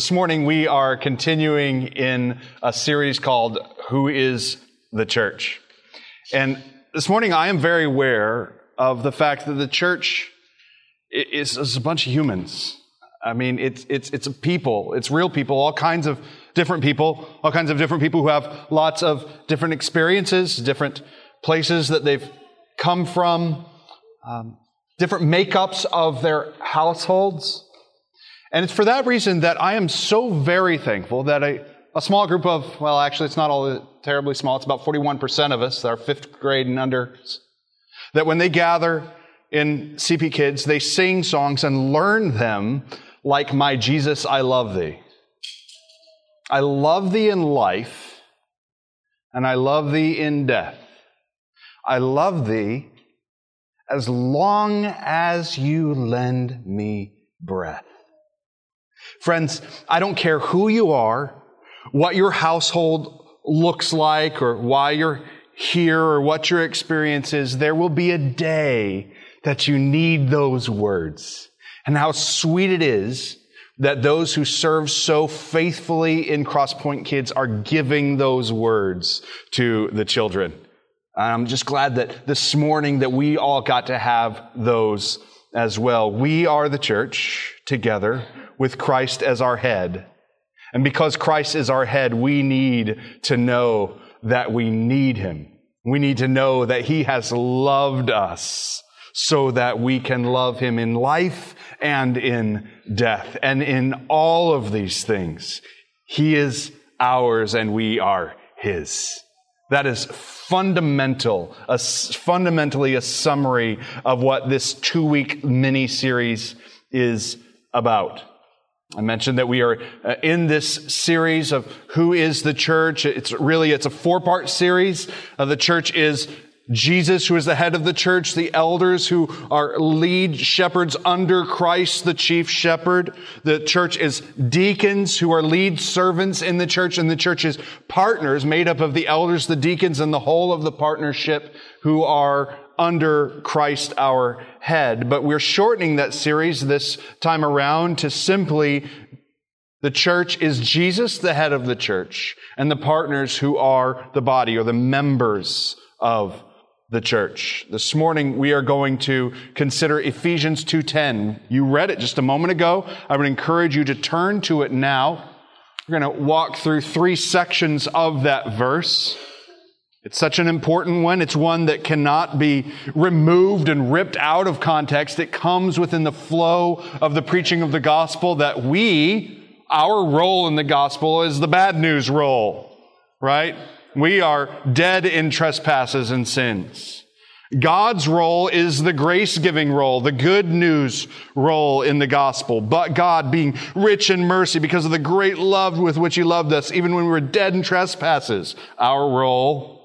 This morning we are continuing in a series called Who is the Church? And this morning I am very aware of the fact that the church is, is a bunch of humans. I mean, it's, it's, it's a people. It's real people, all kinds of different people, all kinds of different people who have lots of different experiences, different places that they've come from, um, different makeups of their households. And it's for that reason that I am so very thankful that a, a small group of, well, actually, it's not all terribly small. It's about 41% of us that are fifth grade and under. That when they gather in CP Kids, they sing songs and learn them like My Jesus, I Love Thee. I love thee in life, and I love thee in death. I love thee as long as you lend me breath. Friends, I don't care who you are, what your household looks like, or why you're here, or what your experience is, there will be a day that you need those words. And how sweet it is that those who serve so faithfully in Crosspoint Kids are giving those words to the children. I'm just glad that this morning that we all got to have those as well. We are the church together with Christ as our head. And because Christ is our head, we need to know that we need him. We need to know that he has loved us so that we can love him in life and in death. And in all of these things, he is ours and we are his. That is fundamental, a, fundamentally a summary of what this two week mini series is about. I mentioned that we are uh, in this series of who is the church. It's really, it's a four part series. Uh, the church is Jesus, who is the head of the church, the elders who are lead shepherds under Christ, the chief shepherd. The church is deacons who are lead servants in the church, and the church is partners made up of the elders, the deacons, and the whole of the partnership who are under Christ our head. But we're shortening that series this time around to simply the church is Jesus, the head of the church, and the partners who are the body or the members of the church. This morning we are going to consider Ephesians 2:10. You read it just a moment ago. I would encourage you to turn to it now. We're going to walk through three sections of that verse. It's such an important one. It's one that cannot be removed and ripped out of context. It comes within the flow of the preaching of the gospel that we, our role in the gospel is the bad news role, right? We are dead in trespasses and sins. God's role is the grace giving role, the good news role in the gospel. But God being rich in mercy because of the great love with which He loved us, even when we were dead in trespasses, our role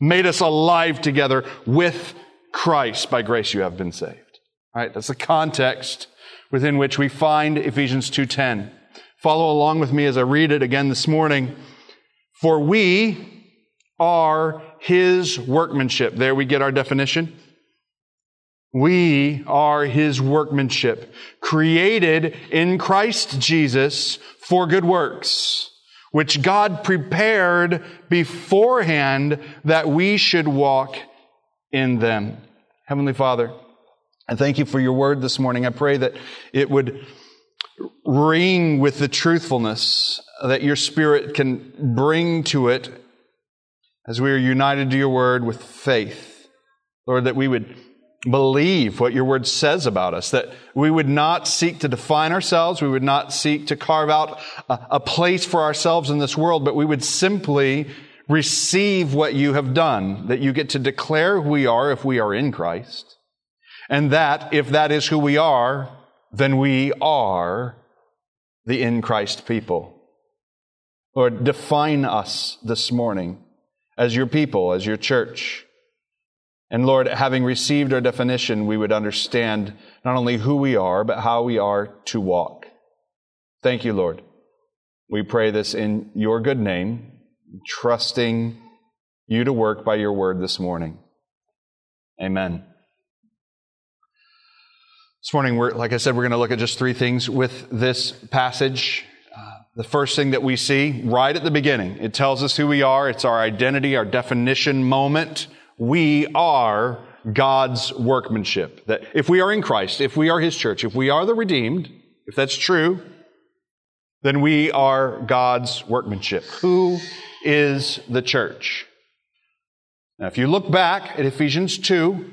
made us alive together with Christ. By grace you have been saved. All right, that's the context within which we find Ephesians 2:10. Follow along with me as I read it again this morning. For we are his workmanship. There we get our definition. We are his workmanship, created in Christ Jesus for good works which God prepared beforehand that we should walk in them. Heavenly Father, I thank you for your word this morning. I pray that it would ring with the truthfulness that your spirit can bring to it as we are united to your word with faith. Lord, that we would believe what your word says about us, that we would not seek to define ourselves, we would not seek to carve out a, a, place for ourselves in this world, but we would simply receive what you have done, that you get to declare who we are if we are in Christ, and that if that is who we are, then we are the in Christ people. Lord, define us this morning as your people, as your church. And Lord, having received our definition, we would understand not only who we are, but how we are to walk. Thank you, Lord. We pray this in your good name, trusting you to work by your word this morning. Amen. This morning, we're, like I said, we're going to look at just three things with this passage. Uh, the first thing that we see right at the beginning, it tells us who we are. It's our identity, our definition moment. We are God's workmanship. That if we are in Christ, if we are His church, if we are the redeemed, if that's true, then we are God's workmanship. Who is the church? Now, if you look back at Ephesians 2,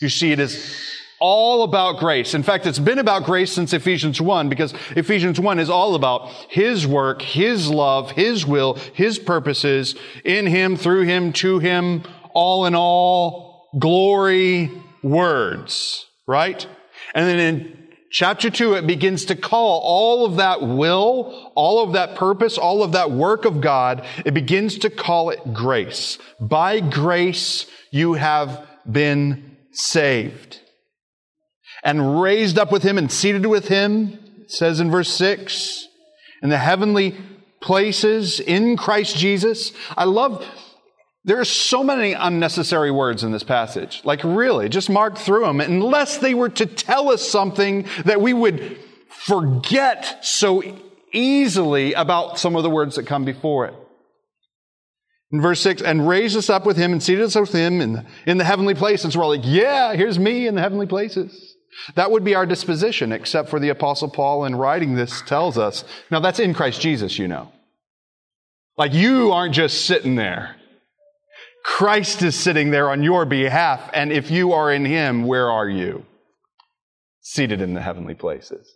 you see it is all about grace. In fact, it's been about grace since Ephesians 1 because Ephesians 1 is all about His work, His love, His will, His purposes in Him, through Him, to Him, all in all, glory, words, right? And then in chapter 2, it begins to call all of that will, all of that purpose, all of that work of God, it begins to call it grace. By grace, you have been saved and raised up with him and seated with him, says in verse 6, in the heavenly places in Christ Jesus. I love, there are so many unnecessary words in this passage. Like really, just mark through them unless they were to tell us something that we would forget so easily about some of the words that come before it. In verse 6, and raised us up with him and seated us with him in the, in the heavenly places. We're all like, yeah, here's me in the heavenly places. That would be our disposition, except for the Apostle Paul in writing this tells us. Now, that's in Christ Jesus, you know. Like you aren't just sitting there. Christ is sitting there on your behalf, and if you are in Him, where are you? Seated in the heavenly places.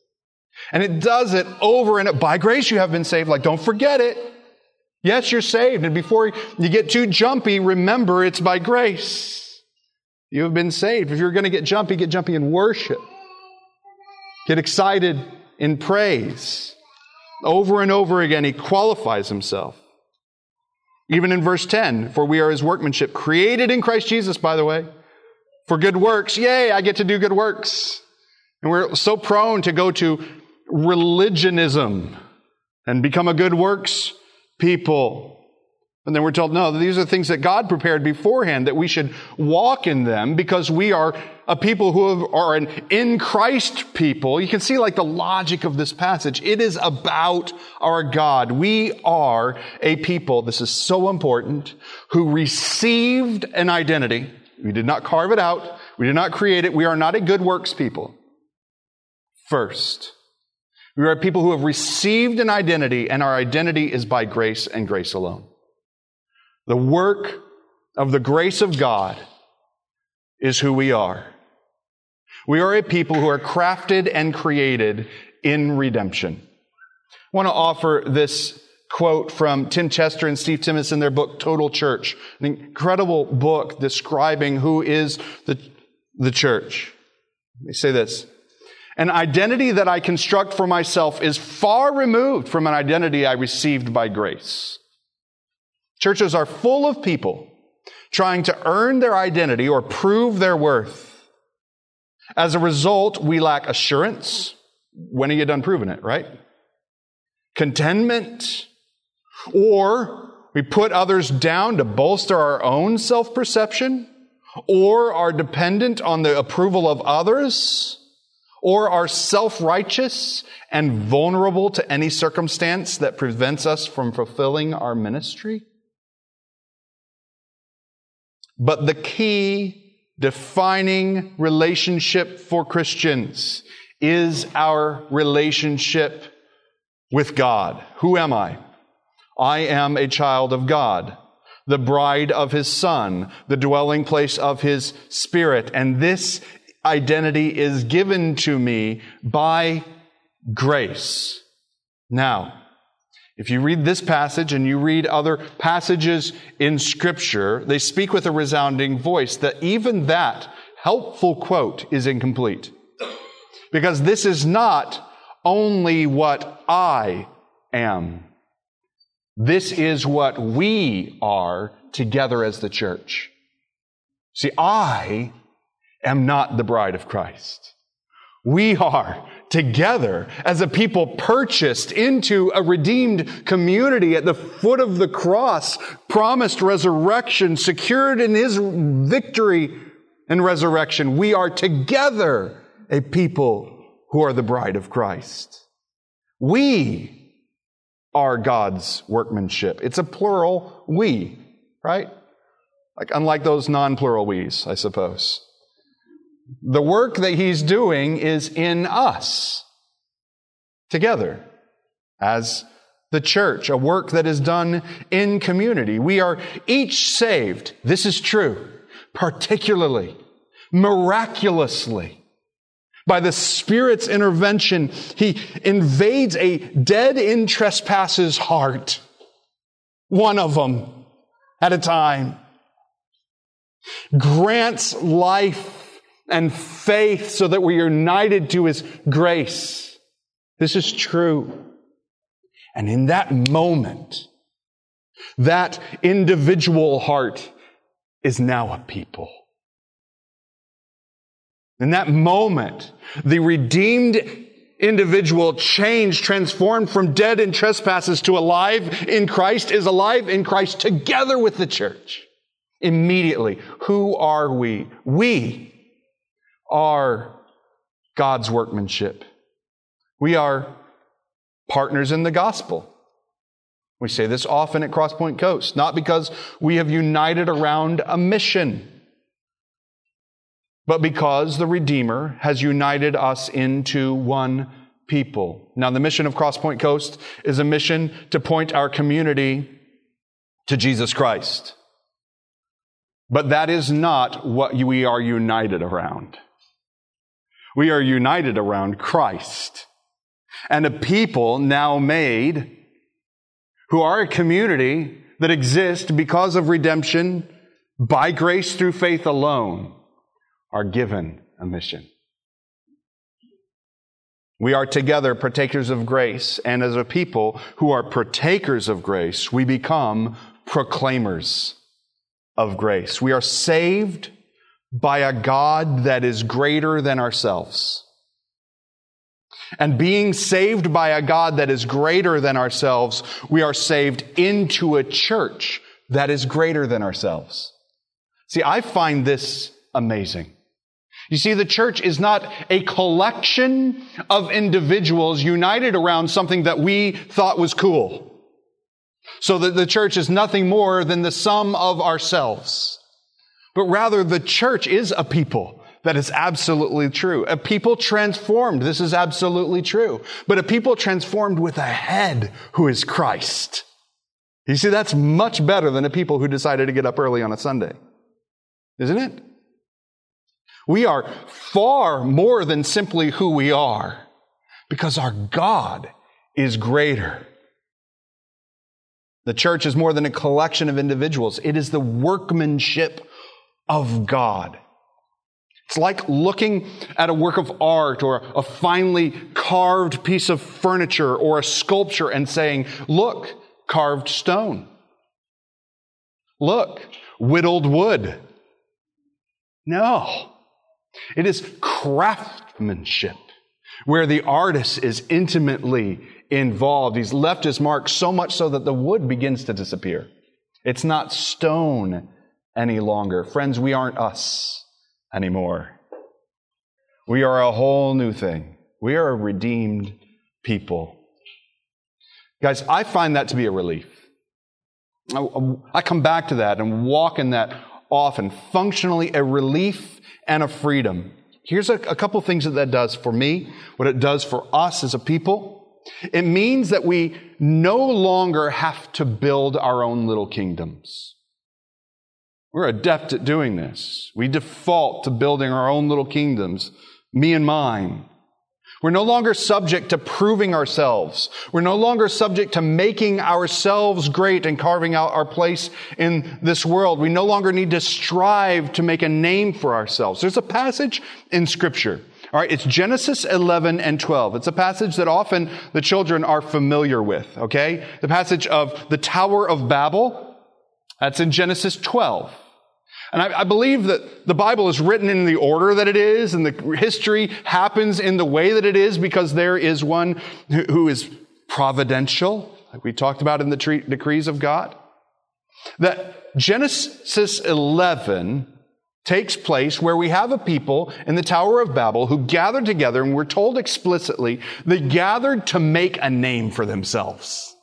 And it does it over and by grace you have been saved. Like, don't forget it. Yes, you're saved. And before you get too jumpy, remember it's by grace. You have been saved. If you're going to get jumpy, get jumpy in worship. Get excited in praise. Over and over again, he qualifies himself. Even in verse 10, for we are his workmanship, created in Christ Jesus, by the way, for good works. Yay, I get to do good works. And we're so prone to go to religionism and become a good works people. And then we're told, no, these are things that God prepared beforehand, that we should walk in them because we are a people who are an in Christ people. You can see like the logic of this passage. It is about our God. We are a people, this is so important, who received an identity. We did not carve it out. We did not create it. We are not a good works people. First, we are people who have received an identity and our identity is by grace and grace alone. The work of the grace of God is who we are. We are a people who are crafted and created in redemption. I want to offer this quote from Tim Chester and Steve Timmis in their book Total Church, an incredible book describing who is the, the church. They say this. An identity that I construct for myself is far removed from an identity I received by grace. Churches are full of people trying to earn their identity or prove their worth. As a result, we lack assurance. When are you done proving it, right? Contentment. Or we put others down to bolster our own self perception. Or are dependent on the approval of others. Or are self righteous and vulnerable to any circumstance that prevents us from fulfilling our ministry. But the key defining relationship for Christians is our relationship with God. Who am I? I am a child of God, the bride of his son, the dwelling place of his spirit. And this identity is given to me by grace. Now, if you read this passage and you read other passages in scripture, they speak with a resounding voice that even that helpful quote is incomplete. Because this is not only what I am. This is what we are together as the church. See, I am not the bride of Christ. We are together as a people purchased into a redeemed community at the foot of the cross, promised resurrection, secured in his victory and resurrection. We are together a people who are the bride of Christ. We are God's workmanship. It's a plural we, right? Like, unlike those non plural we's, I suppose. The work that he's doing is in us together as the church, a work that is done in community. We are each saved. This is true, particularly, miraculously. By the Spirit's intervention, He invades a dead in trespasses heart. One of them at a time. Grants life and faith so that we're united to His grace. This is true. And in that moment, that individual heart is now a people. In that moment, the redeemed individual changed, transformed from dead in trespasses to alive in Christ, is alive in Christ together with the church. Immediately, who are we? We are God's workmanship. We are partners in the gospel. We say this often at Crosspoint Coast, not because we have united around a mission, but because the Redeemer has united us into one people. Now, the mission of Crosspoint Coast is a mission to point our community to Jesus Christ. But that is not what we are united around. We are united around Christ and a people now made who are a community that exists because of redemption by grace through faith alone are given a mission. We are together partakers of grace, and as a people who are partakers of grace, we become proclaimers of grace. We are saved by a God that is greater than ourselves. And being saved by a God that is greater than ourselves, we are saved into a church that is greater than ourselves. See, I find this amazing. You see, the church is not a collection of individuals united around something that we thought was cool. So that the church is nothing more than the sum of ourselves. But rather, the church is a people that is absolutely true. A people transformed. This is absolutely true. But a people transformed with a head who is Christ. You see, that's much better than a people who decided to get up early on a Sunday. Isn't it? We are far more than simply who we are because our God is greater. The church is more than a collection of individuals. It is the workmanship of God. It's like looking at a work of art or a finely carved piece of furniture or a sculpture and saying, look, carved stone. Look, whittled wood. No. It is craftsmanship where the artist is intimately involved. He's left his mark so much so that the wood begins to disappear. It's not stone any longer. Friends, we aren't us anymore. We are a whole new thing. We are a redeemed people. Guys, I find that to be a relief. I come back to that and walk in that often. Functionally, a relief and a freedom. Here's a, a couple things that that does for me, what it does for us as a people. It means that we no longer have to build our own little kingdoms. We're adept at doing this. We default to building our own little kingdoms, me and mine. We're no longer subject to proving ourselves. We're no longer subject to making ourselves great and carving out our place in this world. We no longer need to strive to make a name for ourselves. There's a passage in scripture. All right, it's Genesis 11 and 12. It's a passage that often the children are familiar with, okay? The passage of the Tower of Babel. That's in Genesis 12. And I, I, believe that the Bible is written in the order that it is, and the history happens in the way that it is because there is one who is providential, like we talked about in the tre- decrees of God. That Genesis 11 takes place where we have a people in the Tower of Babel who gathered together, and we're told explicitly they gathered to make a name for themselves.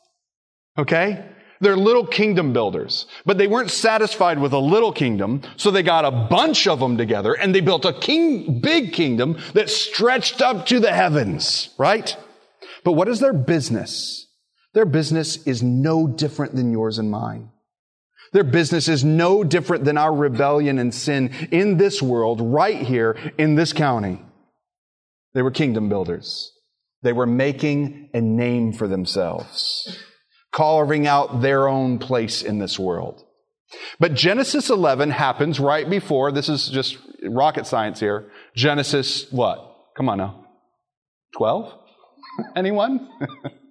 Okay? They're little kingdom builders, but they weren't satisfied with a little kingdom, so they got a bunch of them together and they built a king, big kingdom that stretched up to the heavens, right? But what is their business? Their business is no different than yours and mine. Their business is no different than our rebellion and sin in this world, right here in this county. They were kingdom builders. They were making a name for themselves, carving out their own place in this world. But Genesis 11 happens right before, this is just rocket science here. Genesis what? Come on now. 12? Anyone?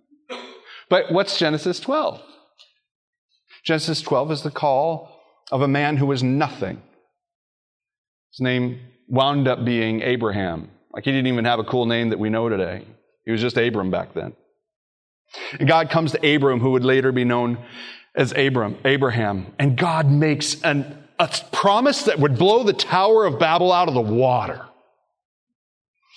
but what's Genesis 12? Genesis 12 is the call of a man who was nothing. His name wound up being Abraham. Like he didn't even have a cool name that we know today. He was just Abram back then. And God comes to Abram, who would later be known as Abram, Abraham, and God makes an, a promise that would blow the Tower of Babel out of the water.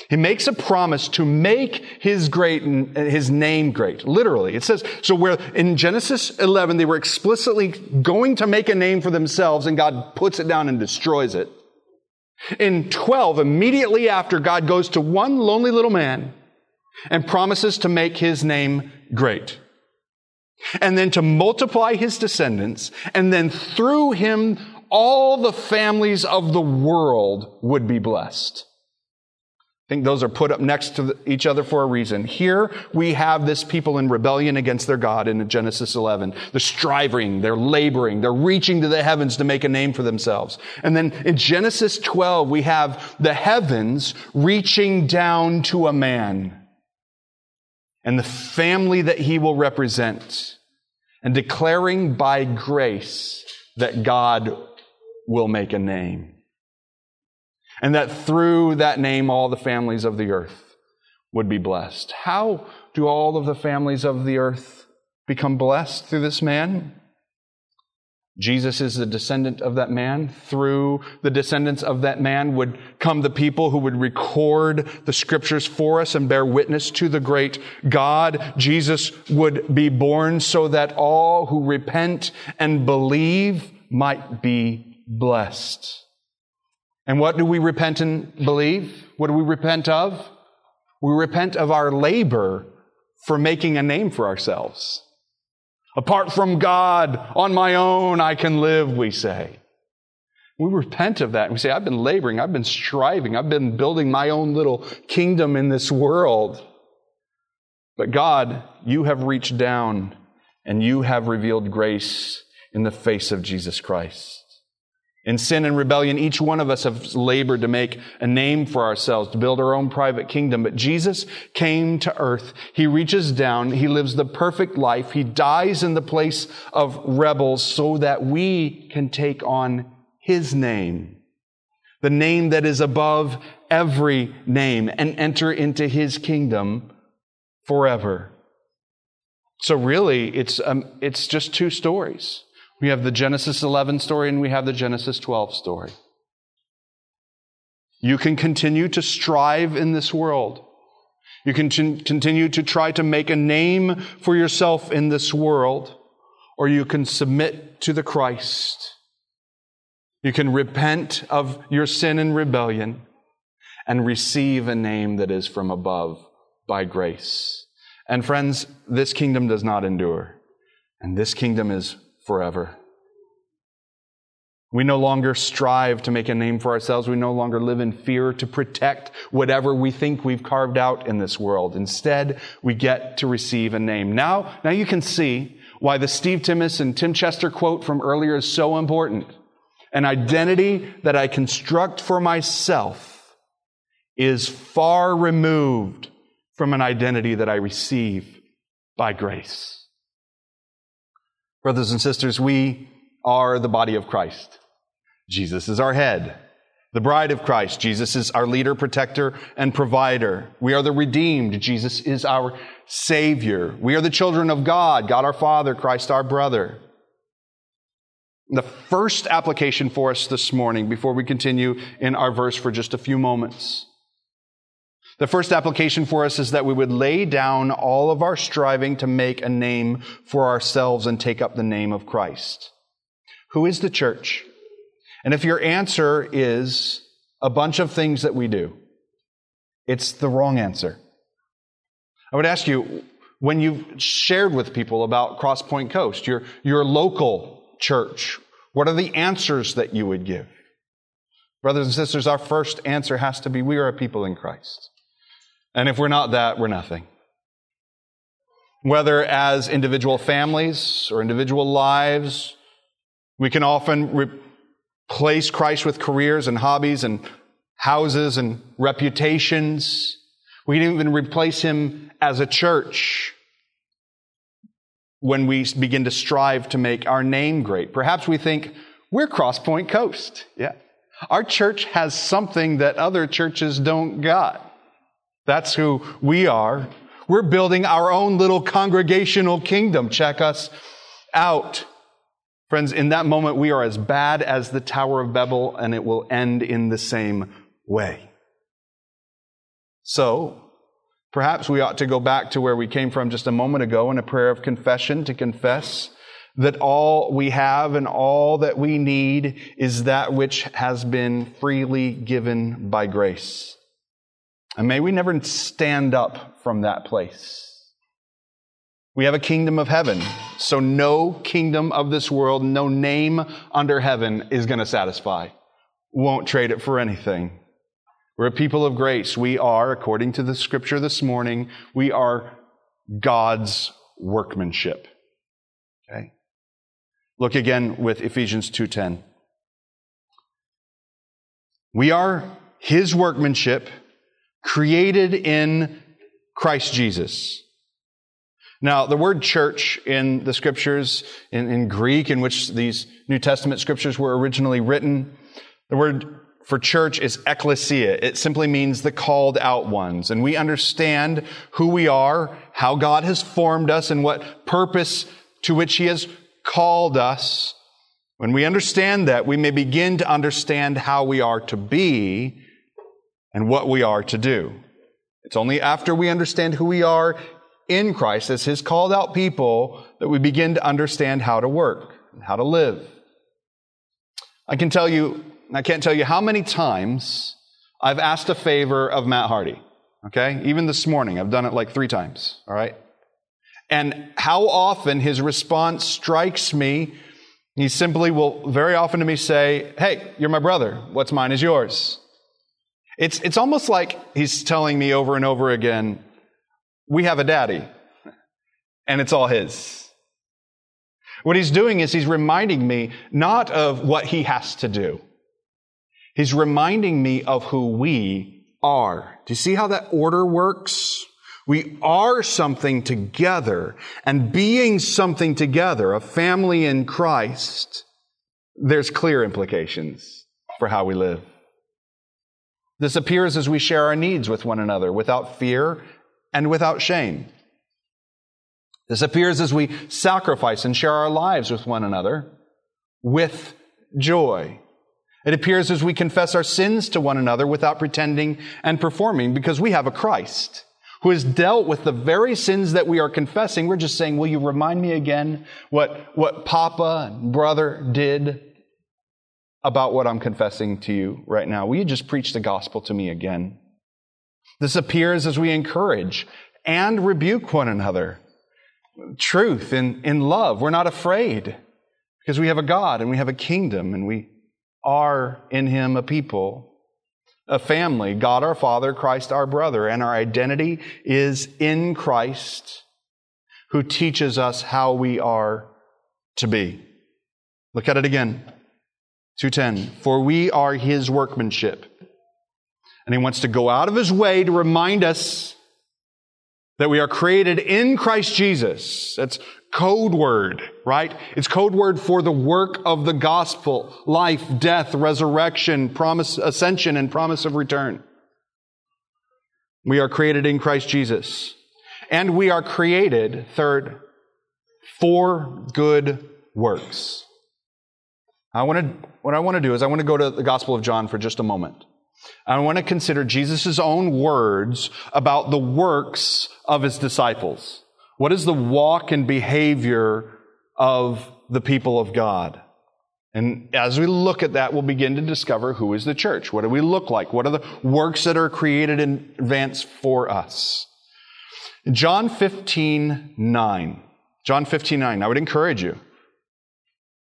He makes a promise to make his great, his name great. Literally. It says, so where in Genesis 11, they were explicitly going to make a name for themselves and God puts it down and destroys it. In 12, immediately after, God goes to one lonely little man and promises to make his name great. And then to multiply his descendants, and then through him, all the families of the world would be blessed. I think those are put up next to each other for a reason. Here we have this people in rebellion against their God in Genesis 11. They're striving, they're laboring, they're reaching to the heavens to make a name for themselves. And then in Genesis 12, we have the heavens reaching down to a man and the family that he will represent and declaring by grace that God will make a name and that through that name all the families of the earth would be blessed. How do all of the families of the earth become blessed through this man? Jesus is the descendant of that man. Through the descendants of that man would come the people who would record the scriptures for us and bear witness to the great God. Jesus would be born so that all who repent and believe might be blessed. And what do we repent and believe? What do we repent of? We repent of our labor for making a name for ourselves. Apart from God, on my own, I can live, we say. We repent of that. and We say, I've been laboring, I've been striving, I've been building my own little kingdom in this world. But God, you have reached down and you have revealed grace in the face of Jesus Christ. In sin and rebellion, each one of us have labored to make a name for ourselves, to build our own private kingdom. But Jesus came to earth. He reaches down. He lives the perfect life. He dies in the place of rebels so that we can take on His name, the name that is above every name, and enter into His kingdom forever. So really, it's, um, it's just two stories. We have the Genesis 11 story and we have the Genesis 12 story. You can continue to strive in this world. You can continue to try to make a name for yourself in this world, or you can submit to the Christ. You can repent of your sin and rebellion and receive a name that is from above by grace. And friends, this kingdom does not endure. And this kingdom is forever. We no longer strive to make a name for ourselves. We no longer live in fear to protect whatever we think we've carved out in this world. Instead, we get to receive a name. Now, now you can see why the Steve Timmis and Tim Chester quote from earlier is so important. An identity that I construct for myself is far removed from an identity that I receive by grace. Brothers and sisters, we are the body of Christ. Jesus is our head. The bride of Christ. Jesus is our leader, protector, and provider. We are the redeemed. Jesus is our Savior. We are the children of God, God our Father, Christ our brother. The first application for us this morning, before we continue in our verse for just a few moments. The first application for us is that we would lay down all of our striving to make a name for ourselves and take up the name of Christ. Who is the church? And if your answer is a bunch of things that we do, it's the wrong answer. I would ask you, when you've shared with people about Crosspoint Coast, your, your local church, what are the answers that you would give? Brothers and sisters, our first answer has to be we are a people in Christ. And if we're not that, we're nothing. Whether as individual families or individual lives, we can often replace Christ with careers and hobbies and houses and reputations. We can even replace him as a church when we begin to strive to make our name great. Perhaps we think we're Crosspoint Coast. Yeah. Our church has something that other churches don't got. That's who we are. We're building our own little congregational kingdom. Check us out. Friends, in that moment, we are as bad as the Tower of Babel, and it will end in the same way. So, perhaps we ought to go back to where we came from just a moment ago in a prayer of confession to confess that all we have and all that we need is that which has been freely given by grace. And may we never stand up from that place. We have a kingdom of heaven, so no kingdom of this world, no name under heaven is going to satisfy. Won't trade it for anything. We're a people of grace. We are, according to the scripture this morning, we are God's workmanship. Okay? Look again with Ephesians 2:10. We are his workmanship created in Christ Jesus. Now, the word church in the scriptures, in, in Greek, in which these New Testament scriptures were originally written, the word for church is ecclesia. It simply means the called out ones. And we understand who we are, how God has formed us, and what purpose to which He has called us. When we understand that, we may begin to understand how we are to be and what we are to do. It's only after we understand who we are in Christ as His called out people that we begin to understand how to work and how to live. I can tell you I can't tell you how many times I've asked a favor of Matt Hardy. Okay? Even this morning, I've done it like three times. All right? And how often his response strikes me. He simply will very often to me say, Hey, you're my brother. What's mine is yours. It's, it's almost like he's telling me over and over again, We have a daddy, and it's all his. What he's doing is he's reminding me not of what he has to do, He's reminding me of who we are. Do you see how that order works? We are something together and being something together, a family in Christ, there's clear implications for how we live. This appears as we share our needs with one another without fear and without shame. This appears as we sacrifice and share our lives with one another with joy. It appears as we confess our sins to one another without pretending and performing because we have a Christ who has dealt with the very sins that we are confessing. We're just saying, will you remind me again what, what Papa and brother did about what I'm confessing to you right now? Will you just preach the gospel to me again? This appears as we encourage and rebuke one another. Truth in, in love. We're not afraid because we have a God and we have a kingdom and we are in him a people, a family, God our Father, Christ our brother, and our identity is in Christ who teaches us how we are to be. Look at it again. 210. For we are his workmanship. And he wants to go out of his way to remind us that we are created in Christ Jesus. That's code word, right? It's code word for the work of the gospel, life, death, resurrection, promise, ascension, and promise of return. We are created in Christ Jesus. And we are created, third, for good works. I want to, what I want to do is I want to go to the Gospel of John for just a moment. I want to consider Jesus' own words about the works of his disciples. What is the walk and behavior of the people of God? And as we look at that, we'll begin to discover who is the church. What do we look like? What are the works that are created in advance for us? John 15, 9. John 15, 9. I would encourage you.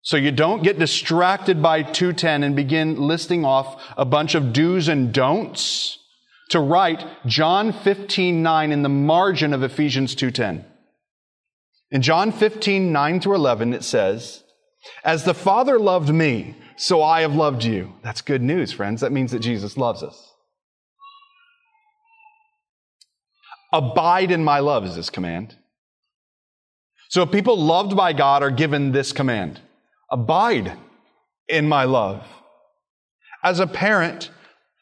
So you don't get distracted by 210 and begin listing off a bunch of do's and don'ts to write John 15, 9 in the margin of Ephesians 2.10. In John 15, 9 through 11, it says, As the Father loved me, so I have loved you. That's good news, friends. That means that Jesus loves us. Abide in my love is this command. So if people loved by God are given this command. Abide in my love. As a parent,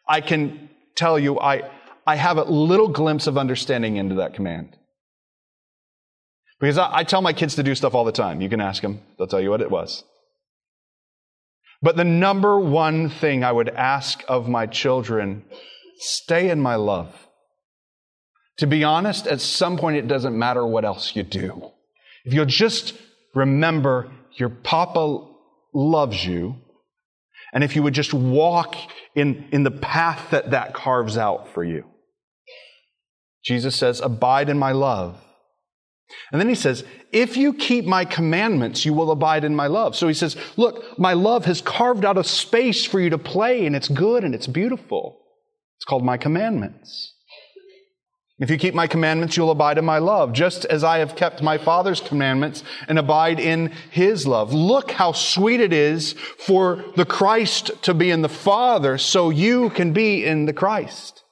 I can tell you I, I have a little glimpse of understanding into that command. Because I, I, tell my kids to do stuff all the time. You can ask them, they'll tell you what it was. But the number one thing I would ask of my children stay in my love. To be honest, at some point it doesn't matter what else you do. If you'll just remember your papa loves you, and if you would just walk in, in the path that that carves out for you. Jesus says, abide in my love. And then he says, if you keep my commandments, you will abide in my love. So he says, look, my love has carved out a space for you to play and it's good and it's beautiful. It's called my commandments. If you keep my commandments, you'll abide in my love, just as I have kept my Father's commandments and abide in his love. Look how sweet it is for the Christ to be in the Father, so you can be in the Christ.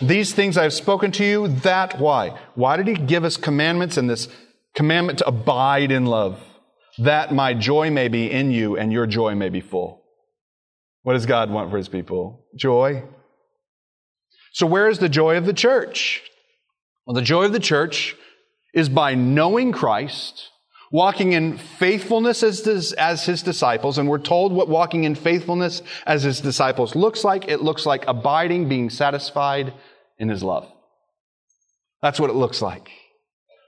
These things I have spoken to you, that why? Why did he give us commandments and this commandment to abide in love? That my joy may be in you and your joy may be full. What does God want for his people? Joy. So where is the joy of the church? Well, the joy of the church is by knowing Christ, walking in faithfulness as, as his disciples, and we're told what walking in faithfulness as his disciples looks like. It looks like abiding, being satisfied in his love. That's what it looks like.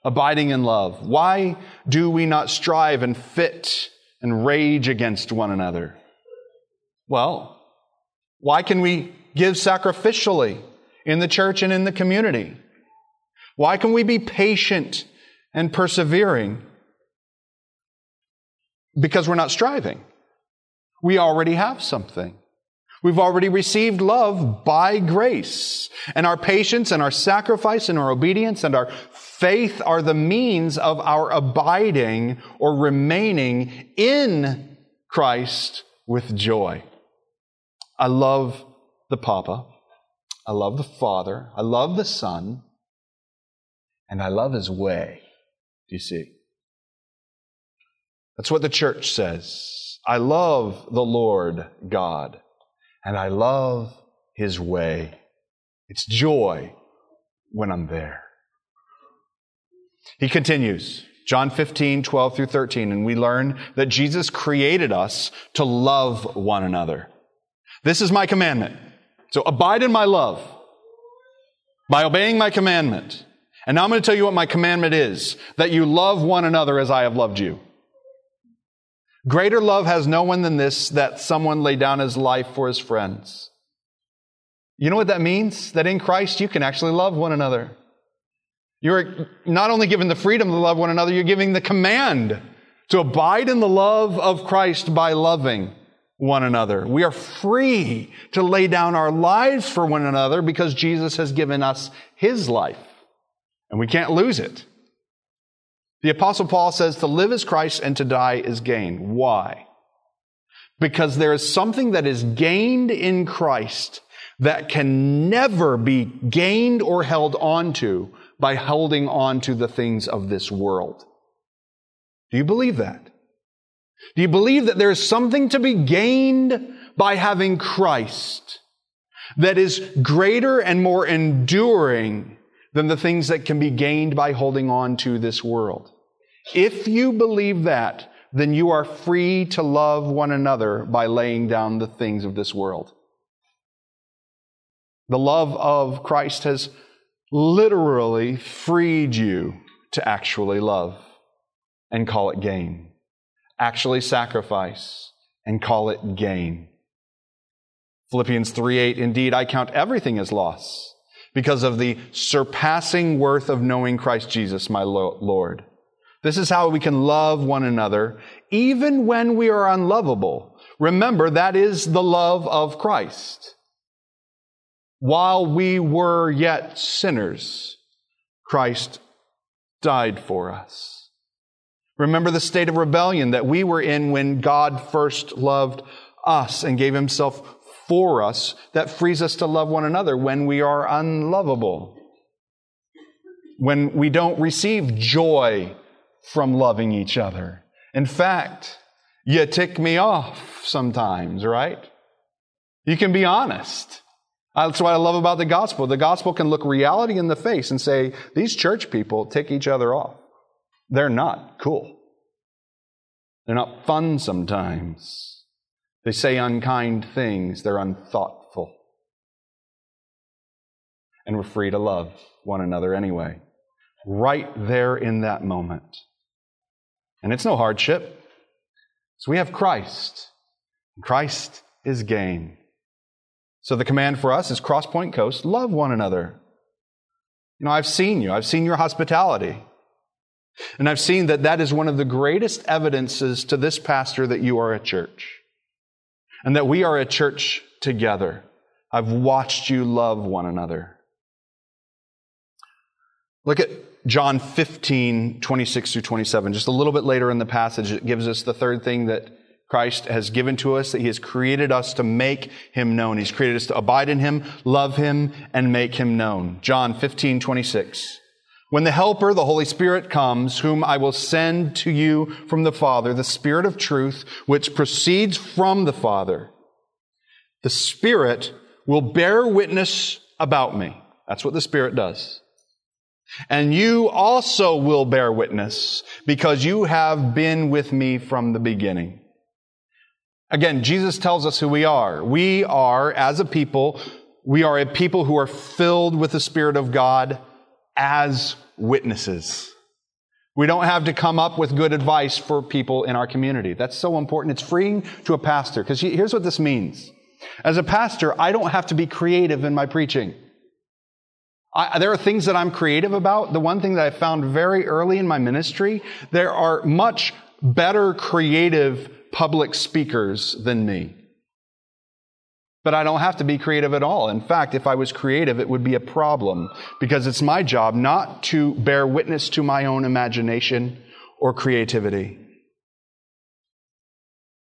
Abiding in love. Why do we not strive and fit and rage against one another? Well, why can we give sacrificially in the church and in the community? Why can we be patient and persevering? Because we're not striving. We already have something. We've already received love by grace. And our patience and our sacrifice and our obedience and our faith are the means of our abiding or remaining in Christ with joy. I love the Papa. I love the Father. I love the Son. And I love His way. Do you see? That's what the church says. I love the Lord God and I love His way. It's joy when I'm there. He continues, John 15, 12 through 13, and we learn that Jesus created us to love one another. This is my commandment. So abide in my love by obeying my commandment. And now I'm going to tell you what my commandment is that you love one another as I have loved you. Greater love has no one than this, that someone lay down his life for his friends. You know what that means? That in Christ you can actually love one another. You're not only given the freedom to love one another, you're giving the command to abide in the love of Christ by loving one another. We are free to lay down our lives for one another because Jesus has given us his life. And we can't lose it. The apostle Paul says to live is Christ and to die is gain. Why? Because there is something that is gained in Christ that can never be gained or held onto by holding on to the things of this world. Do you believe that? Do you believe that there is something to be gained by having Christ that is greater and more enduring than the things that can be gained by holding on to this world. If you believe that, then you are free to love one another by laying down the things of this world. The love of Christ has literally freed you to actually love and call it gain. Actually sacrifice and call it gain. Philippians 3 8, indeed, I count everything as loss because of the surpassing worth of knowing Christ Jesus, my Lord. This is how we can love one another, even when we are unlovable. Remember, that is the love of Christ. While we were yet sinners, Christ died for us. Remember the state of rebellion that we were in when God first loved us and gave himself for us that frees us to love one another when we are unlovable. When we don't receive joy from loving each other. In fact, you tick me off sometimes, right? You can be honest. That's what I love about the gospel. The gospel can look reality in the face and say, these church people tick each other off. They're not cool. They're not fun sometimes. They say unkind things. They're unthoughtful. And we're free to love one another anyway. Right there in that moment. And it's no hardship. So we have Christ. Christ is gain. So the command for us is Crosspoint Coast, love one another. You know, I've seen you. I've seen your hospitality. And I've seen that that is one of the greatest evidences to this pastor that you are a church and that we are a church together. I've watched you love one another. Look at John 15, 26 through 27. Just a little bit later in the passage, it gives us the third thing that Christ has given to us, that He has created us to make Him known. He's created us to abide in Him, love Him, and make Him known. John 15, 26. When the Helper, the Holy Spirit comes, whom I will send to you from the Father, the Spirit of truth, which proceeds from the Father, the Spirit will bear witness about me. That's what the Spirit does. And you also will bear witness because you have been with me from the beginning. Again, Jesus tells us who we are. We are, as a people, we are a people who are filled with the Spirit of God as witnesses. We don't have to come up with good advice for people in our community. That's so important. It's freeing to a pastor because here's what this means. As a pastor, I don't have to be creative in my preaching. I, there are things that I'm creative about. The one thing that I found very early in my ministry, there are much better creative public speakers than me. But I don't have to be creative at all. In fact, if I was creative, it would be a problem because it's my job not to bear witness to my own imagination or creativity.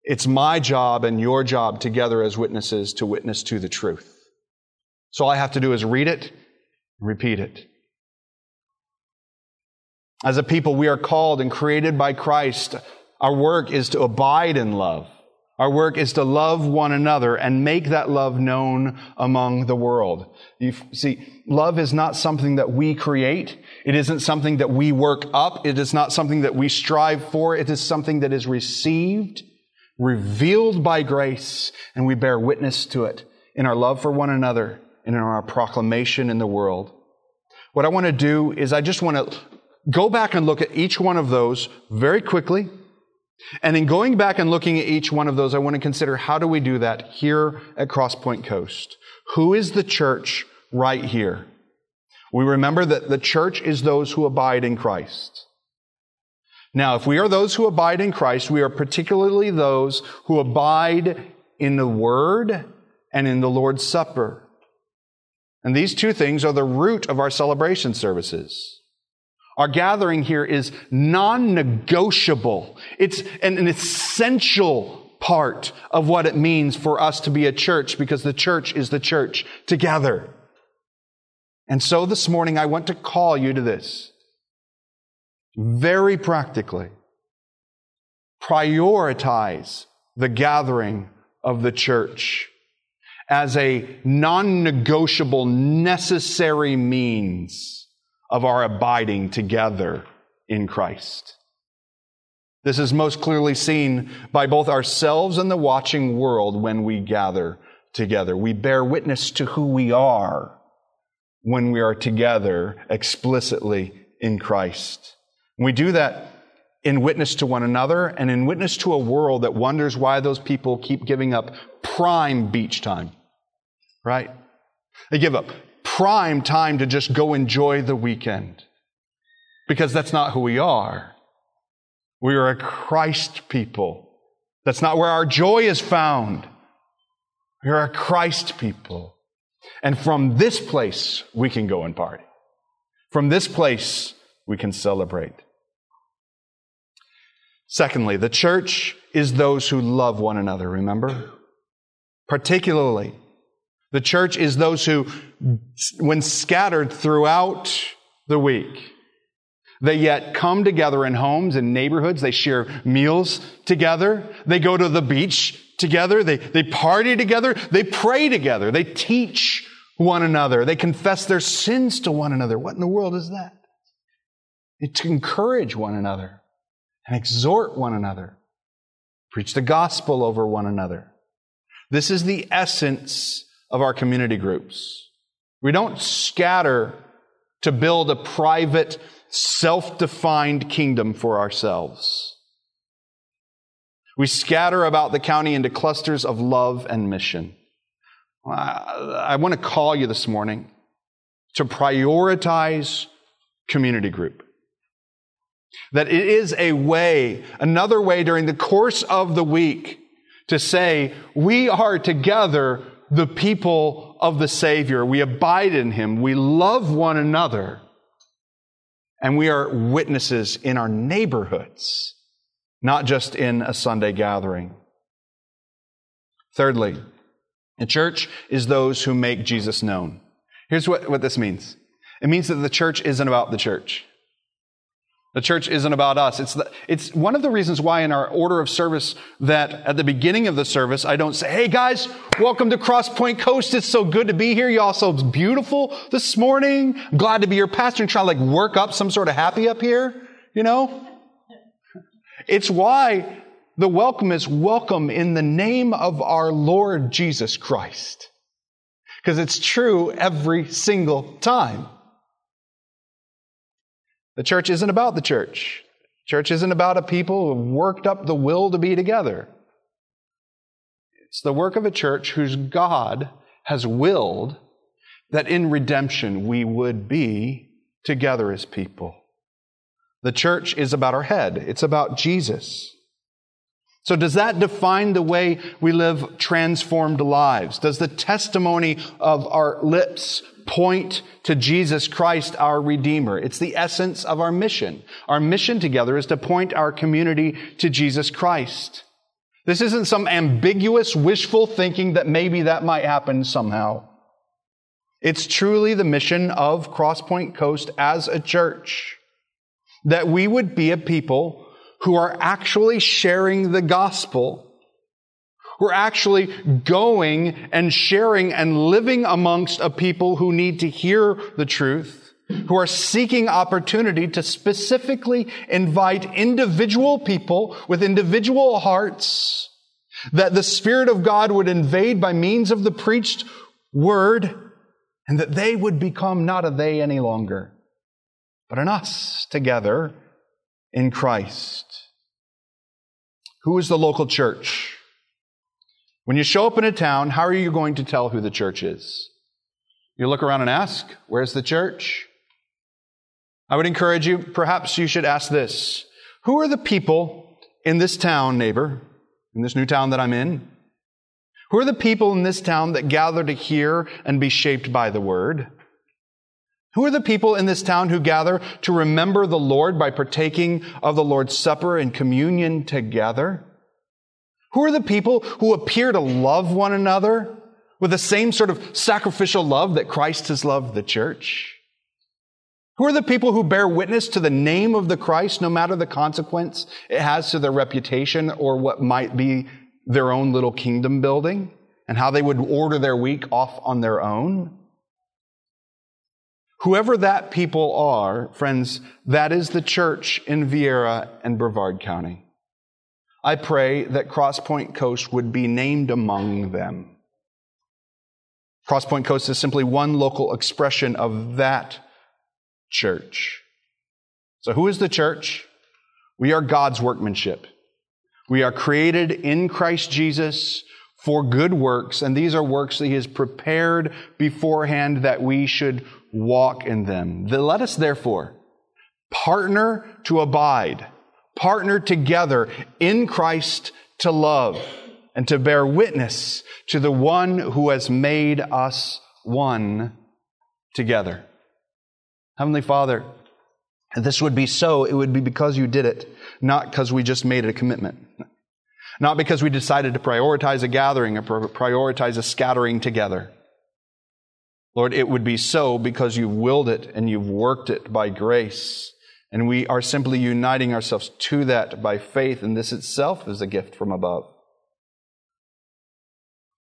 It's my job and your job together as witnesses to witness to the truth. So all I have to do is read it, repeat it. As a people, we are called and created by Christ. Our work is to abide in love. Our work is to love one another and make that love known among the world. You see, love is not something that we create. It isn't something that we work up. It is not something that we strive for. It is something that is received, revealed by grace, and we bear witness to it in our love for one another and in our proclamation in the world. What I want to do is I just want to go back and look at each one of those very quickly and in going back and looking at each one of those, I want to consider how do we do that here at Crosspoint Coast? Who is the church right here? We remember that the church is those who abide in Christ. Now, if we are those who abide in Christ, we are particularly those who abide in the Word and in the Lord's Supper. And these two things are the root of our celebration services. Our gathering here is non-negotiable. It's an, an, essential part of what it means for us to be a church because the church is the church together. And so this morning I want to call you to this. Very practically. Prioritize the gathering of the church as a non-negotiable, necessary means of our abiding together in Christ. This is most clearly seen by both ourselves and the watching world when we gather together. We bear witness to who we are when we are together explicitly in Christ. we do that in witness to one another and in witness to a world that wonders why those people keep giving up prime beach time. Right? They give up prime time to just go enjoy the weekend. Because that's not who we are. We are a Christ people. That's not where our joy is found. We are a Christ people. And from this place, we can go and party. From this place, we can celebrate. Secondly, the church is those who love one another, remember? Particularly, the church is those who, when scattered throughout the week, they yet come together in homes and neighborhoods. They share meals together. They go to the beach together. They, they party together. They pray together. They teach one another. They confess their sins to one another. What in the world is that? It's to encourage one another and exhort one another. Preach the gospel over one another. This is the essence of our community groups. We don't scatter to build a private, self-defined kingdom for ourselves. We scatter about the county into clusters of love and mission. I want to call you this morning to prioritize community group. That it is a way, another way during the course of the week to say, we are together the people of the Savior. We abide in Him. We love one another. And we are witnesses in our neighborhoods, not just in a Sunday gathering. Thirdly, the church is those who make Jesus known. Here's what, what this means. It means that the church isn't about the church. The church isn't about us. It's, the, it's one of the reasons why in our order of service that at the beginning of the service, I don't say, Hey guys, welcome to Crosspoint Coast. It's so good to be here. You all so beautiful this morning. Glad to be your pastor and try to like work up some sort of happy up here, you know? It's why the welcome is welcome in the name of our Lord Jesus Christ. Because it's true every single time. The church isn't about the church. Church isn't about a people who have worked up the will to be together. It's the work of a church whose God has willed that in redemption we would be together as people. The church is about our head. It's about Jesus. So does that define the way we live transformed lives? Does the testimony of our lips point to Jesus Christ, our Redeemer. It's the essence of our mission. Our mission together is to point our community to Jesus Christ. This isn't some ambiguous, wishful thinking that maybe that might happen somehow. It's truly the mission of Crosspoint Coast as a church that we would be a people who are actually sharing the gospel we're actually going and sharing and living amongst a people who need to hear the truth, who are seeking opportunity to specifically invite individual people with individual hearts that the Spirit of God would invade by means of the preached word and that they would become not a they any longer, but an us together in Christ. Who is the local church? When you show up in a town, how are you going to tell who the church is? You look around and ask, Where's the church? I would encourage you, perhaps you should ask this Who are the people in this town, neighbor, in this new town that I'm in? Who are the people in this town that gather to hear and be shaped by the word? Who are the people in this town who gather to remember the Lord by partaking of the Lord's Supper and communion together? Who are the people who appear to love one another with the same sort of sacrificial love that Christ has loved the church? Who are the people who bear witness to the name of the Christ, no matter the consequence it has to their reputation or what might be their own little kingdom building and how they would order their week off on their own? Whoever that people are, friends, that is the church in Viera and Brevard County. I pray that Crosspoint Coast would be named among them. Crosspoint Coast is simply one local expression of that church. So, who is the church? We are God's workmanship. We are created in Christ Jesus for good works, and these are works that He has prepared beforehand that we should walk in them. Let us therefore partner to abide, partner together in Christ to love, and to bear witness to the one who has made us one together. Heavenly Father, this would be so, it would be because you did it, not because we just made it a commitment. Not because we decided to prioritize a gathering or prioritize a scattering together. Lord, it would be so because you've willed it and you've worked it by grace. And we are simply uniting ourselves to that by faith, and this itself is a gift from above.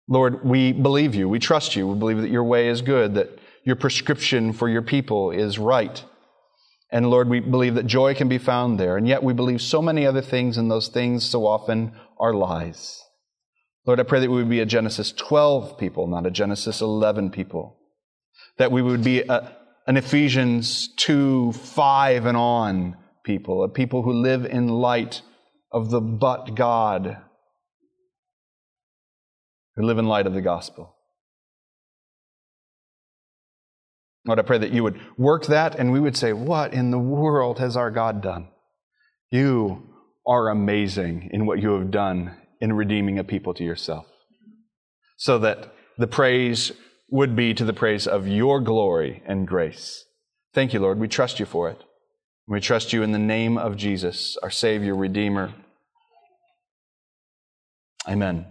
Lord, we believe you. We trust you. We believe that your way is good, that your prescription for your people is right. And Lord, we believe that joy can be found there. And yet we believe so many other things, and those things so often are lies. Lord, I pray that we would be a Genesis 12 people, not a Genesis 11 people. That we would be a, an Ephesians 2, 5 and on people, a people who live in light of the but God, who live in light of the gospel. Lord, I pray that you would work that and we would say, What in the world has our God done? You are amazing in what you have done in redeeming a people to yourself. So that the praise would be to the praise of your glory and grace. Thank you, Lord. We trust you for it. We trust you in the name of Jesus, our Savior, Redeemer. Amen.